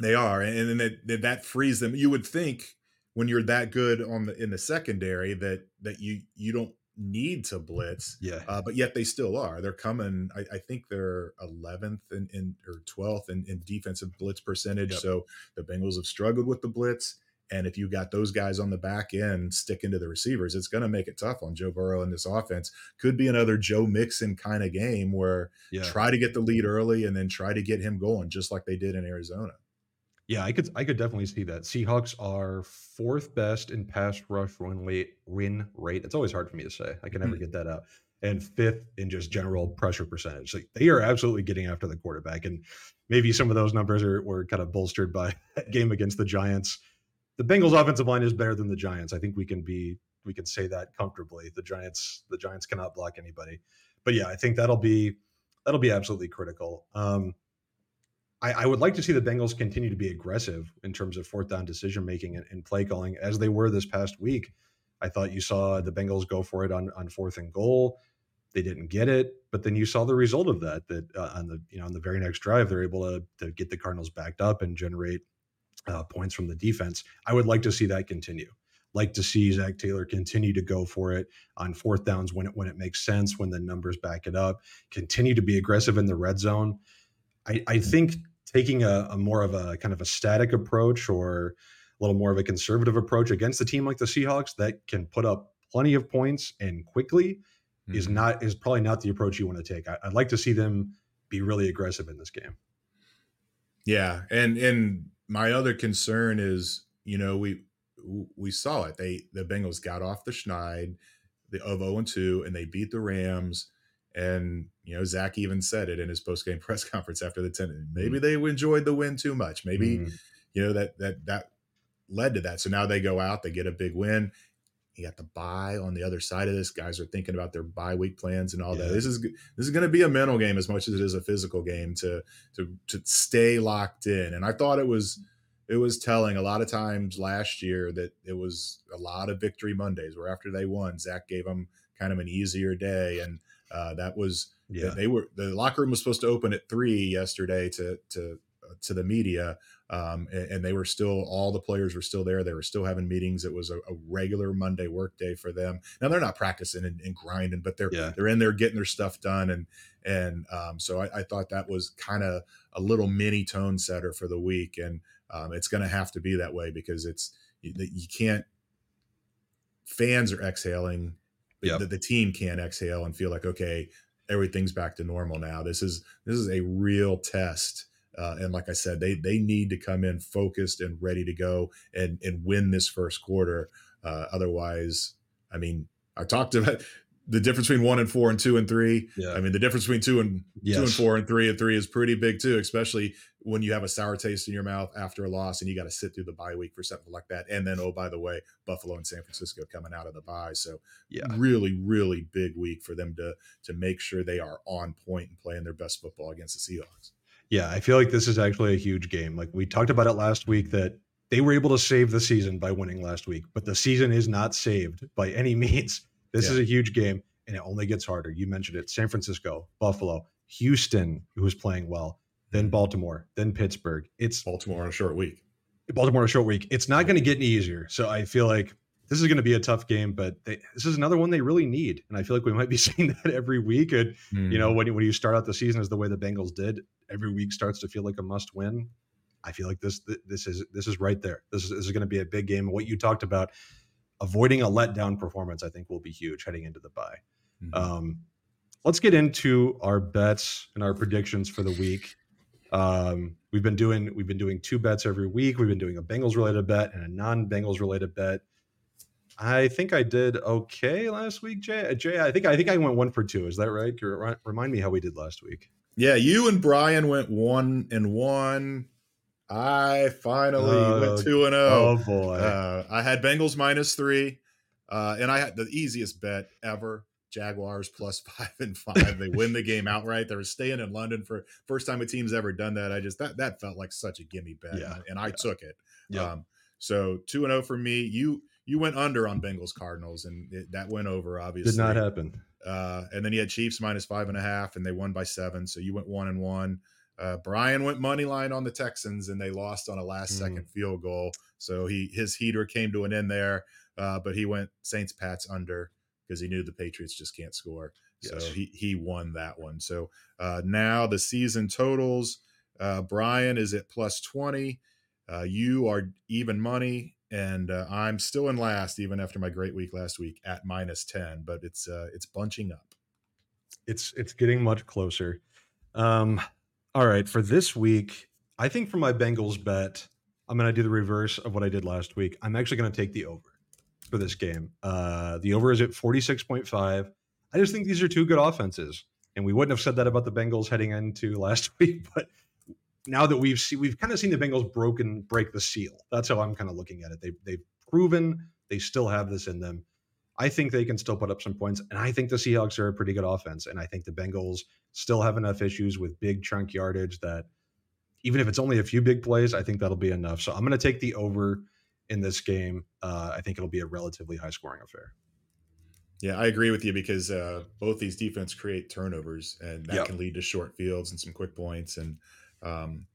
They are, and then that, that frees them. You would think when you're that good on the in the secondary that that you you don't need to blitz. Yeah. Uh, but yet they still are. They're coming. I, I think they're 11th in, in or 12th in, in defensive blitz percentage. Yep. So the Bengals have struggled with the blitz. And if you got those guys on the back end sticking to the receivers, it's going to make it tough on Joe Burrow and this offense. Could be another Joe Mixon kind of game where yeah. try to get the lead early and then try to get him going, just like they did in Arizona. Yeah, I could I could definitely see that. Seahawks are fourth best in pass rush win rate. Win rate. It's always hard for me to say. I can never mm-hmm. get that out. And fifth in just general pressure percentage. Like they are absolutely getting after the quarterback. And maybe some of those numbers are were kind of bolstered by that game against the Giants the Bengals offensive line is better than the Giants. I think we can be we can say that comfortably. The Giants the Giants cannot block anybody. But yeah, I think that'll be that'll be absolutely critical. Um, I, I, would like to see the Bengals continue to be aggressive in terms of fourth down decision making and, and, play calling as they were this past week. I thought you saw the Bengals go for it on on fourth and goal. They didn't get it, but then you saw the result of that. That uh, on the you know on the very next drive, they're able to to get the Cardinals backed up and generate uh, points from the defense. I would like to see that continue. Like to see Zac Taylor continue to go for it on fourth downs when it when it makes sense, when the numbers back it up. Continue to be aggressive in the red zone. I, I think taking a, a more of a kind of a static approach or a little more of a conservative approach against a team like the Seahawks that can put up plenty of points and quickly mm-hmm. is not is probably not the approach you want to take. I, would like to see them be really aggressive in this game. Yeah, and and my other concern is, you know, we we saw it. They the Bengals got off the schneid the of 0 and 2 and they beat the Rams. And you know, Zac even said it in his post game press conference after the 10. Maybe mm. they enjoyed the win too much. Maybe, mm. you know, that that that led to that. So now they go out, they get a big win. You got the bye on the other side of this. Guys are thinking about their bye week plans and all yeah. that. This is this is going to be a mental game as much as it is a physical game to to to stay locked in. And I thought it was it was telling a lot of times last year that it was a lot of victory Mondays where after they won, Zac gave them kind of an easier day, and uh, that was yeah. they were the locker room was supposed to open at three yesterday to to uh, to the media um, and, and, they were still all the players were still there. They were still having meetings. It was a, a regular Monday work day for them. Now they're not practicing and, and grinding, but they're yeah. they're in there getting their stuff done. And and um, so I, I, thought that was kind of a little mini tone setter for the week. And um, it's going to have to be that way because it's you, you can't. Fans are exhaling. Yep. The, the team can't exhale and feel like okay, everything's back to normal now. This is this is a real test uh, and like I said, they they need to come in focused and ready to go and and win this first quarter. Uh, otherwise, I mean, I talked about the difference between one and four and two and three. Yeah. I mean, the difference between two and yes. two and four and three and three is pretty big too, especially when you have a sour taste in your mouth after a loss and you got to sit through the bye week for something like that. And then, oh, by the way, Buffalo and San Francisco coming out of the bye. So yeah, really, really big week for them to to make sure they are on point and playing their best football against the Seahawks. Yeah, I feel like this is actually a huge game. Like we talked about it last week that they were able to save the season by winning last week, but the season is not saved by any means. This yeah. is a huge game and it only gets harder. You mentioned it San Francisco, Buffalo, Houston, who's playing well, then Baltimore, then Pittsburgh. It's Baltimore on a short week. Baltimore on a short week. It's not going to get any easier. So I feel like this is going to be a tough game, but they, this is another one they really need. And I feel like we might be seeing that every week. And mm. you know, mm-hmm. when you, when you start out the season as the way the Bengals did, every week starts to feel like a must win. I feel like this this is this is right there. This is, this is going to be a big game. What you talked about, avoiding a letdown performance, I think will be huge heading into the bye. Mm-hmm. Um, let's get into our bets and our predictions for the week. Um, we've been doing we've been doing two bets every week. We've been doing a Bengals related bet and a non Bengals related bet. I think I did okay last week, Jay. Uh, Jay, I think I think I went one for two. Is that right? Remind me how we did last week. Yeah, you and Brian went one and one. I finally uh, went two and zero. Oh, oh boy! Uh, I had Bengals minus three, uh, and I had the easiest bet ever. Jaguars plus five and five. They win the game outright. They were staying in London for first time a team's ever done that. I just that that felt like such a gimme bet, yeah, and I yeah. took it. Yeah. Um, so two and zero for me. You you went under on Bengals Cardinals, and it, that went over. Obviously, did not happen. Uh, and then you had Chiefs minus five and a half, and they won by seven. So you went one and one. Uh, Brian went money line on the Texans, and they lost on a last second mm. field goal. So he his heater came to an end there. Uh, but he went Saints Pats under because he knew the Patriots just can't score. Yes. So he he won that one. So uh, now the season totals. Uh, Brian is at plus twenty. Uh, you are even money and uh, I'm still in last even after my great week last week at minus 10 but it's uh it's bunching up it's it's getting much closer um all right for this week I think for my Bengals bet I'm going to do the reverse of what I did last week I'm actually going to take the over for this game uh the over is at 46.5 I just think these are two good offenses and we wouldn't have said that about the Bengals heading into last week but now that we've seen, we've kind of seen the Bengals broken break the seal. That's how I'm kind of looking at it. They they've proven they still have this in them. I think they can still put up some points, and I think the Seahawks are a pretty good offense, and I think the Bengals still have enough issues with big chunk yardage that even if it's only a few big plays, I think that'll be enough. So I'm going to take the over in this game. Uh, I think it'll be a relatively high scoring affair. Yeah, I agree with you because uh, both these defense create turnovers, and that yep. can lead to short fields and some quick points. And um,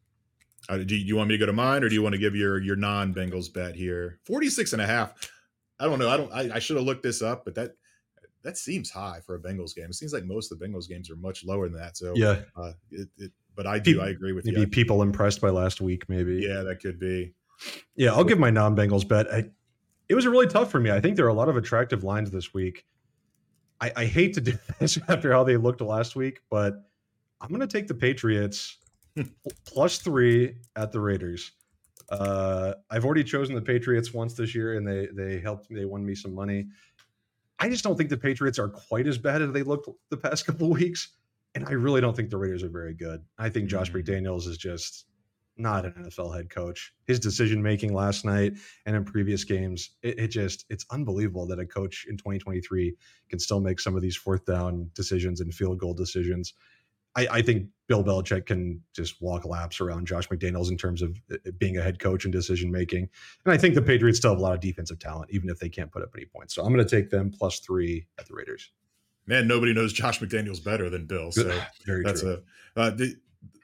uh, do, you, want me to go to mine or do you want to give your your non Bengals bet here? 46 and a half. I don't know. I don't I, I should have looked this up, but that that seems high for a Bengals game. It seems like most of the Bengals games are much lower than that. So yeah, uh, it, it, but I do. People, I agree with maybe you. people impressed by last week, maybe. Yeah, that could be. Yeah, I'll give my non-Bengals bet. I, it was really tough for me. I think there are a lot of attractive lines this week. I, I hate to do this after how they looked last week, but I'm going to take the Patriots plus three at the Raiders. Uh, I've already chosen the Patriots once this year, and they they helped me. They won me some money. I just don't think the Patriots are quite as bad as they looked the past couple weeks, and I really don't think the Raiders are very good. I think Josh mm. McDaniels is just not an NFL head coach. His decision making last night and in previous games, it, it, just it's unbelievable that a coach in 2023 can still make some of these fourth down decisions and field goal decisions. I, I think Bill Belichick can just walk laps around Josh McDaniels in terms of uh, being a head coach and decision making. And I think the Patriots still have a lot of defensive talent, even if they can't put up any points. So I'm going to take them plus three at the Raiders. Man, nobody knows Josh McDaniels better than Bill. So Very that's true. a uh, the,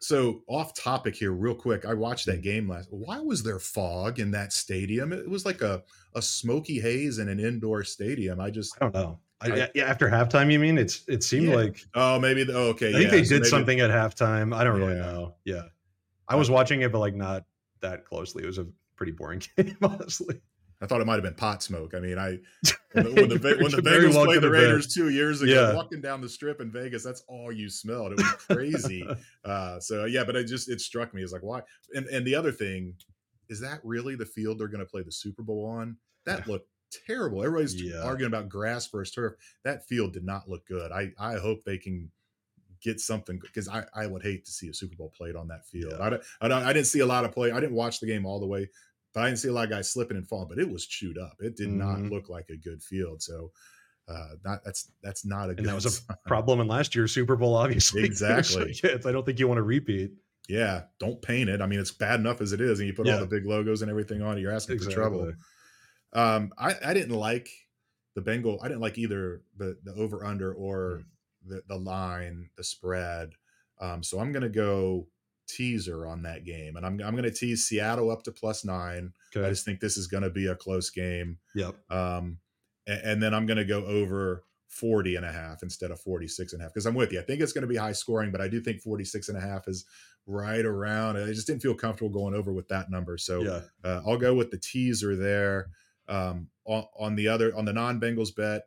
so off topic here, real quick. I watched that mm. game last. Why was there fog in that stadium? It was like a a smoky haze in an indoor stadium. I just I don't know. I, yeah, after halftime, you mean? It's it seemed yeah. like oh maybe the, oh, okay. I think yeah, they did something at halftime. I don't really know. Yeah, I was watching it, but like not that closely. It was a pretty boring game, honestly. I thought it might have been pot smoke. I mean, I when the, when the, when the well played the Raiders been. two years ago, yeah. walking down the strip in Vegas, that's all you smelled. It was crazy. uh, so yeah, but it just it struck me as like why. And and the other thing is that really the field they're going to play the Super Bowl on? That looked terrible. Everybody's yeah. arguing about grass versus turf. That field did not look good. I I hope they can get something because I, I would hate to see a Super Bowl played on that field. Yeah. I, I, I didn't see a lot of play. I didn't watch the game all the way, but I didn't see a lot of guys slipping and falling. But it was chewed up. It did mm-hmm. not look like a good field. So uh, not that's that's not a and good. That was a sign. problem in last year's Super Bowl, obviously. Exactly. so, yeah, I don't think you want to repeat. Yeah, don't paint it. I mean, it's bad enough as it is, and you put yeah. all the big logos and everything on it. You're asking exactly. for trouble. Um, I, I didn't like the Bengal. I didn't like either the the over under or mm. the the line, the spread. Um, so I'm going to go teaser on that game, and I'm I'm going to tease Seattle up to plus nine. Okay. I just think this is going to be a close game. Yep. Um, and, and then I'm going to go over 40 and a half instead of 46 and a half because I'm with you. I think it's going to be high scoring, but I do think 46 and a half is right around. I just didn't feel comfortable going over with that number. So yeah. uh, I'll go with the teaser there. Um, on, on the other, on the non Bengals bet,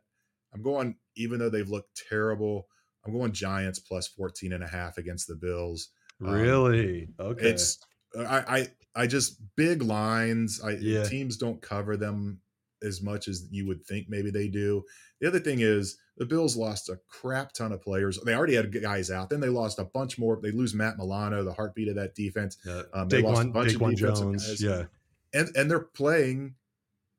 I'm going, even though they've looked terrible, I'm going Giants plus 14 and a half against the Bills. Um, really? Um, okay. It's, I, I, I just big lines. I yeah. teams don't cover them as much as you would think maybe they do. The other thing is the Bills lost a crap ton of players. They already had guys out. Then they lost a bunch more. They lose Matt Milano, the heartbeat of that defense. Yeah. Um, they lost a bunch of defensive Jones. guys. Yeah. And and they're playing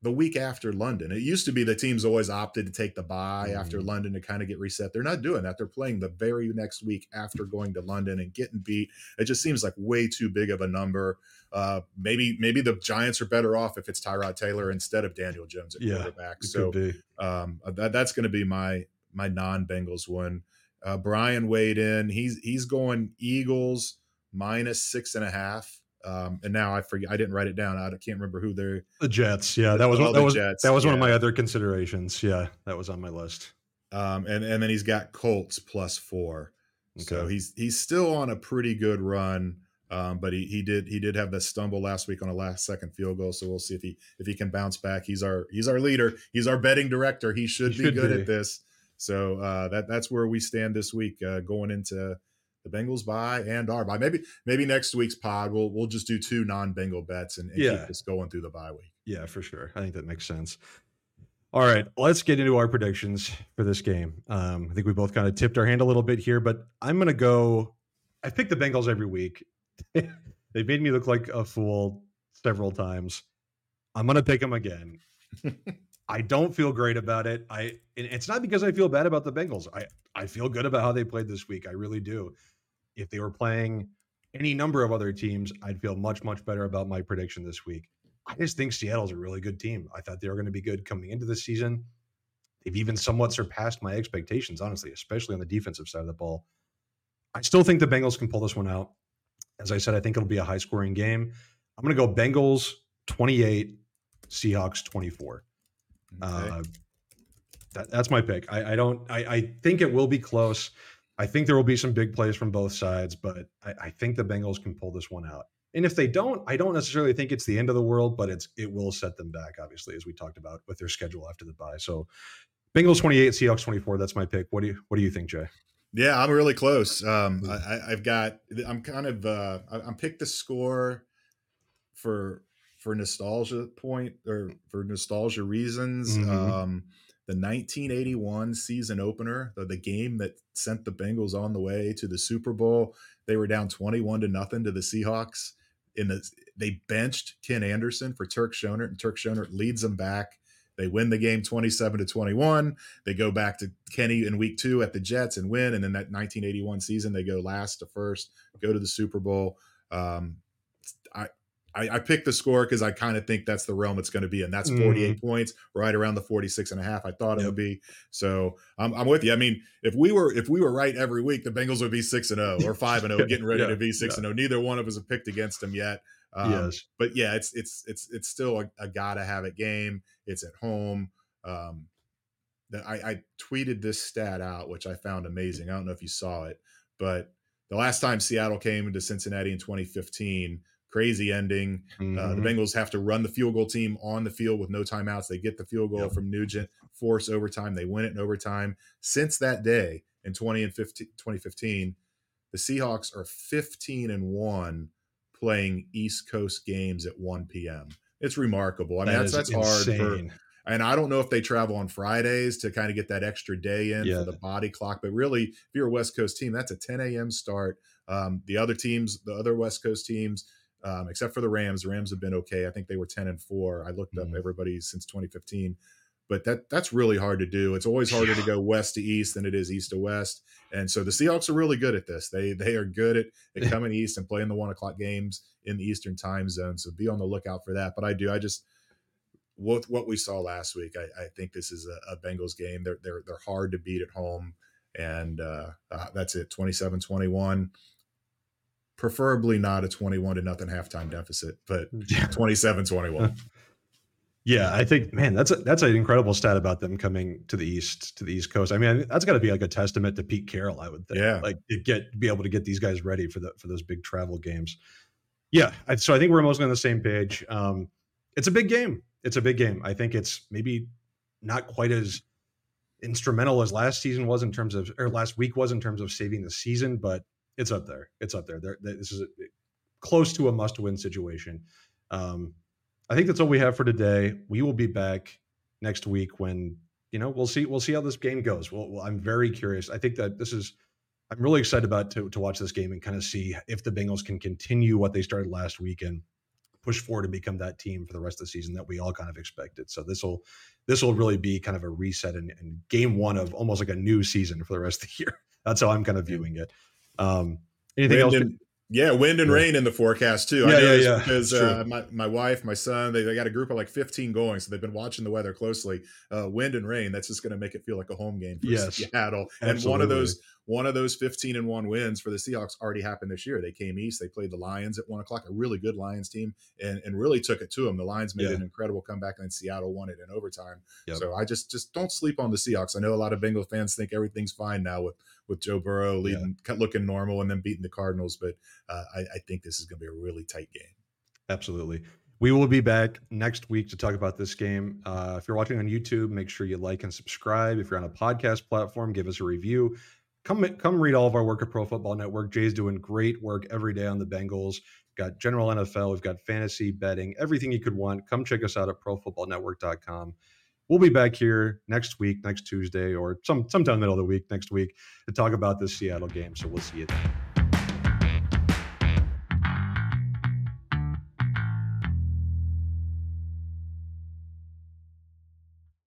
the week after London. It used to be the teams always opted to take the bye mm. after London to kind of get reset. They're not doing that. They're playing the very next week after going to London and getting beat. It just seems like way too big of a number. Uh, maybe maybe the Giants are better off if it's Tyrod Taylor instead of Daniel Jones at yeah, quarterback. So um, that, that's going to be my my non Bengals one. Uh, Brian weighed in. He's he's going Eagles minus six and a half. Um, and now I forget. I didn't write it down. I can't remember who they're. The Jets. Yeah, that was one, that was Jets, that was yeah. one of my other considerations. Yeah, that was on my list. Um, and and then he's got Colts plus four. Okay. So he's he's still on a pretty good run. Um, but he he did he did have the stumble last week on a last second field goal. So we'll see if he if he can bounce back. He's our he's our leader. He's our betting director. He should, he be good be. at this. So uh, that that's where we stand this week, uh, going into the Bengals bye and our bye. Maybe maybe next week's pod we'll we'll just do two non-Bengal bets and, and yeah. keep this going through the bye week. Yeah, for sure. I think that makes sense. All right, let's get into our predictions for this game. Um, I think we both kind of tipped our hand a little bit here, but I'm going to go. I pick the Bengals every week. They've made me look like a fool several times. I'm going to pick them again. I don't feel great about it. I it's not because I feel bad about the Bengals. I I feel good about how they played this week. I really do. If they were playing any number of other teams, I'd feel much much better about my prediction this week. I just think Seattle's a really good team. I thought they were going to be good coming into the season. They've even somewhat surpassed my expectations, honestly, especially on the defensive side of the ball. I still think the Bengals can pull this one out. As I said, I think it'll be a high scoring game. I'm going to go Bengals 28, Seahawks 24. Okay. Uh, that, that's my pick. I, I don't. I, I, think it will be close. I think there will be some big plays from both sides, but I, I, think the Bengals can pull this one out. And if they don't, I don't necessarily think it's the end of the world, but it's it will set them back, obviously, as we talked about with their schedule after the bye. So, Bengals twenty eight, Seahawks twenty four. That's my pick. What do you What do you think, Jay? Yeah, I'm really close. Um, I, have got. I'm kind of. Uh, I'm picked the score for for nostalgia point or for nostalgia reasons. Mm-hmm. Um, the 1981 season opener, the, the game that sent the Bengals on the way to the Super Bowl, they were down 21 to nothing to the Seahawks. in the they benched Ken Anderson for Turk Schonert, and Turk Schonert leads them back. They win the game 27 to 21. They go back to Kenny in week two at the Jets and win. And then that 1981 season, they go last to first, go to the Super Bowl. Um, I, I, I picked the score because I kind of think that's the realm it's going to be and That's 48 mm. points, right around the 46 and a half I thought it would be. So I'm, I'm with you. I mean, if we were if we were right every week, the Bengals would be six and zero oh or five and zero, oh, getting ready yeah, to be six and zero. Oh. Neither one of us have picked against them yet. Um, yes. But yeah, it's it's it's it's still a, a gotta have it game. It's at home. Um, I, I tweeted this stat out, which I found amazing. I don't know if you saw it, but the last time Seattle came into Cincinnati in 2015, crazy ending. Mm-hmm. Uh, the mm-hmm. Bengals have to run the field goal team on the field with no timeouts. They get the field goal yep. from Nugent, force overtime. They win it in overtime. Since that day in 20 and 15, 2015, the Seahawks are 15 and 1 playing East Coast games at 1 p.m. It's remarkable. I mean, that that's that's insane. hard for and I don't know if they travel on Fridays to kind of get that extra day in yeah. for the body clock. But really, if you're a West Coast team, that's a 10 a.m. start. Um, the other teams, the other West Coast teams, um, except for the Rams, the Rams have been okay. I think they were 10 and four. I looked mm-hmm. up everybody since 2015 but that that's really hard to do. It's always harder yeah. to go west to east than it is east to west. And so the Seahawks are really good at this. They they are good at, at coming east and playing the one o'clock games in the Eastern time zone. So be on the lookout for that. But I do. I just with what we saw last week. I, I think this is a, a, Bengals game. They're they're they're hard to beat at home, and uh, uh, that's it. 27-21. Preferably not a 21 to nothing halftime deficit, but 27-21. Yeah, I think man, that's a, that's an incredible stat about them coming to the east to the East Coast. I mean, that's got to be like a testament to Pete Carroll, I would think. Yeah, like get be able to get these guys ready for the for those big travel games. Yeah, I, so I think we're mostly on the same page. Um, it's a big game. It's a big game. I think it's maybe not quite as instrumental as last season was in terms of or last week was in terms of saving the season, but it's up there. It's up there. there this is a, close to a must-win situation. Um, I think that's all we have for today. We will be back next week when you know we'll see we'll see how this game goes. Well, well, I'm very curious. I think that this is I'm really excited about to to watch this game and kind of see if the Bengals can continue what they started last week and push forward and become that team for the rest of the season that we all kind of expected. So this will this will really be kind of a reset and, and game one of almost like a new season for the rest of the year. That's how I'm kind of viewing it. Um, anything else? Yeah, wind and yeah. rain in the forecast too. Yeah, I know yeah, yeah. Because uh, my my wife, my son, they, they got a group of like 15 going, so they've been watching the weather closely. Uh, wind and rain. That's just going to make it feel like a home game for yes. Seattle. Absolutely. And one of those one of those 15 and one wins for the Seahawks already happened this year. They came east. They played the Lions at one o'clock, a really good Lions team, and, and really took it to them. The Lions made yeah. an incredible comeback, and Seattle won it in overtime. Yep. So I just just don't sleep on the Seahawks. I know a lot of Bengal fans think everything's fine now with with Joe Burrow leading, yeah. looking normal, and then beating the Cardinals, but uh, I, I think this is going to be a really tight game. Absolutely. We will be back next week to talk about this game. Uh, if you're watching on YouTube, make sure you like and subscribe. If you're on a podcast platform, give us a review come come read all of our work at Pro Football Network. Jay's doing great work every day on the Bengals. We've got general NFL, we've got fantasy betting, everything you could want. Come check us out at profootballnetwork.com. We'll be back here next week, next Tuesday, or some sometime middle of the week next week to talk about this Seattle game. So we'll see you then.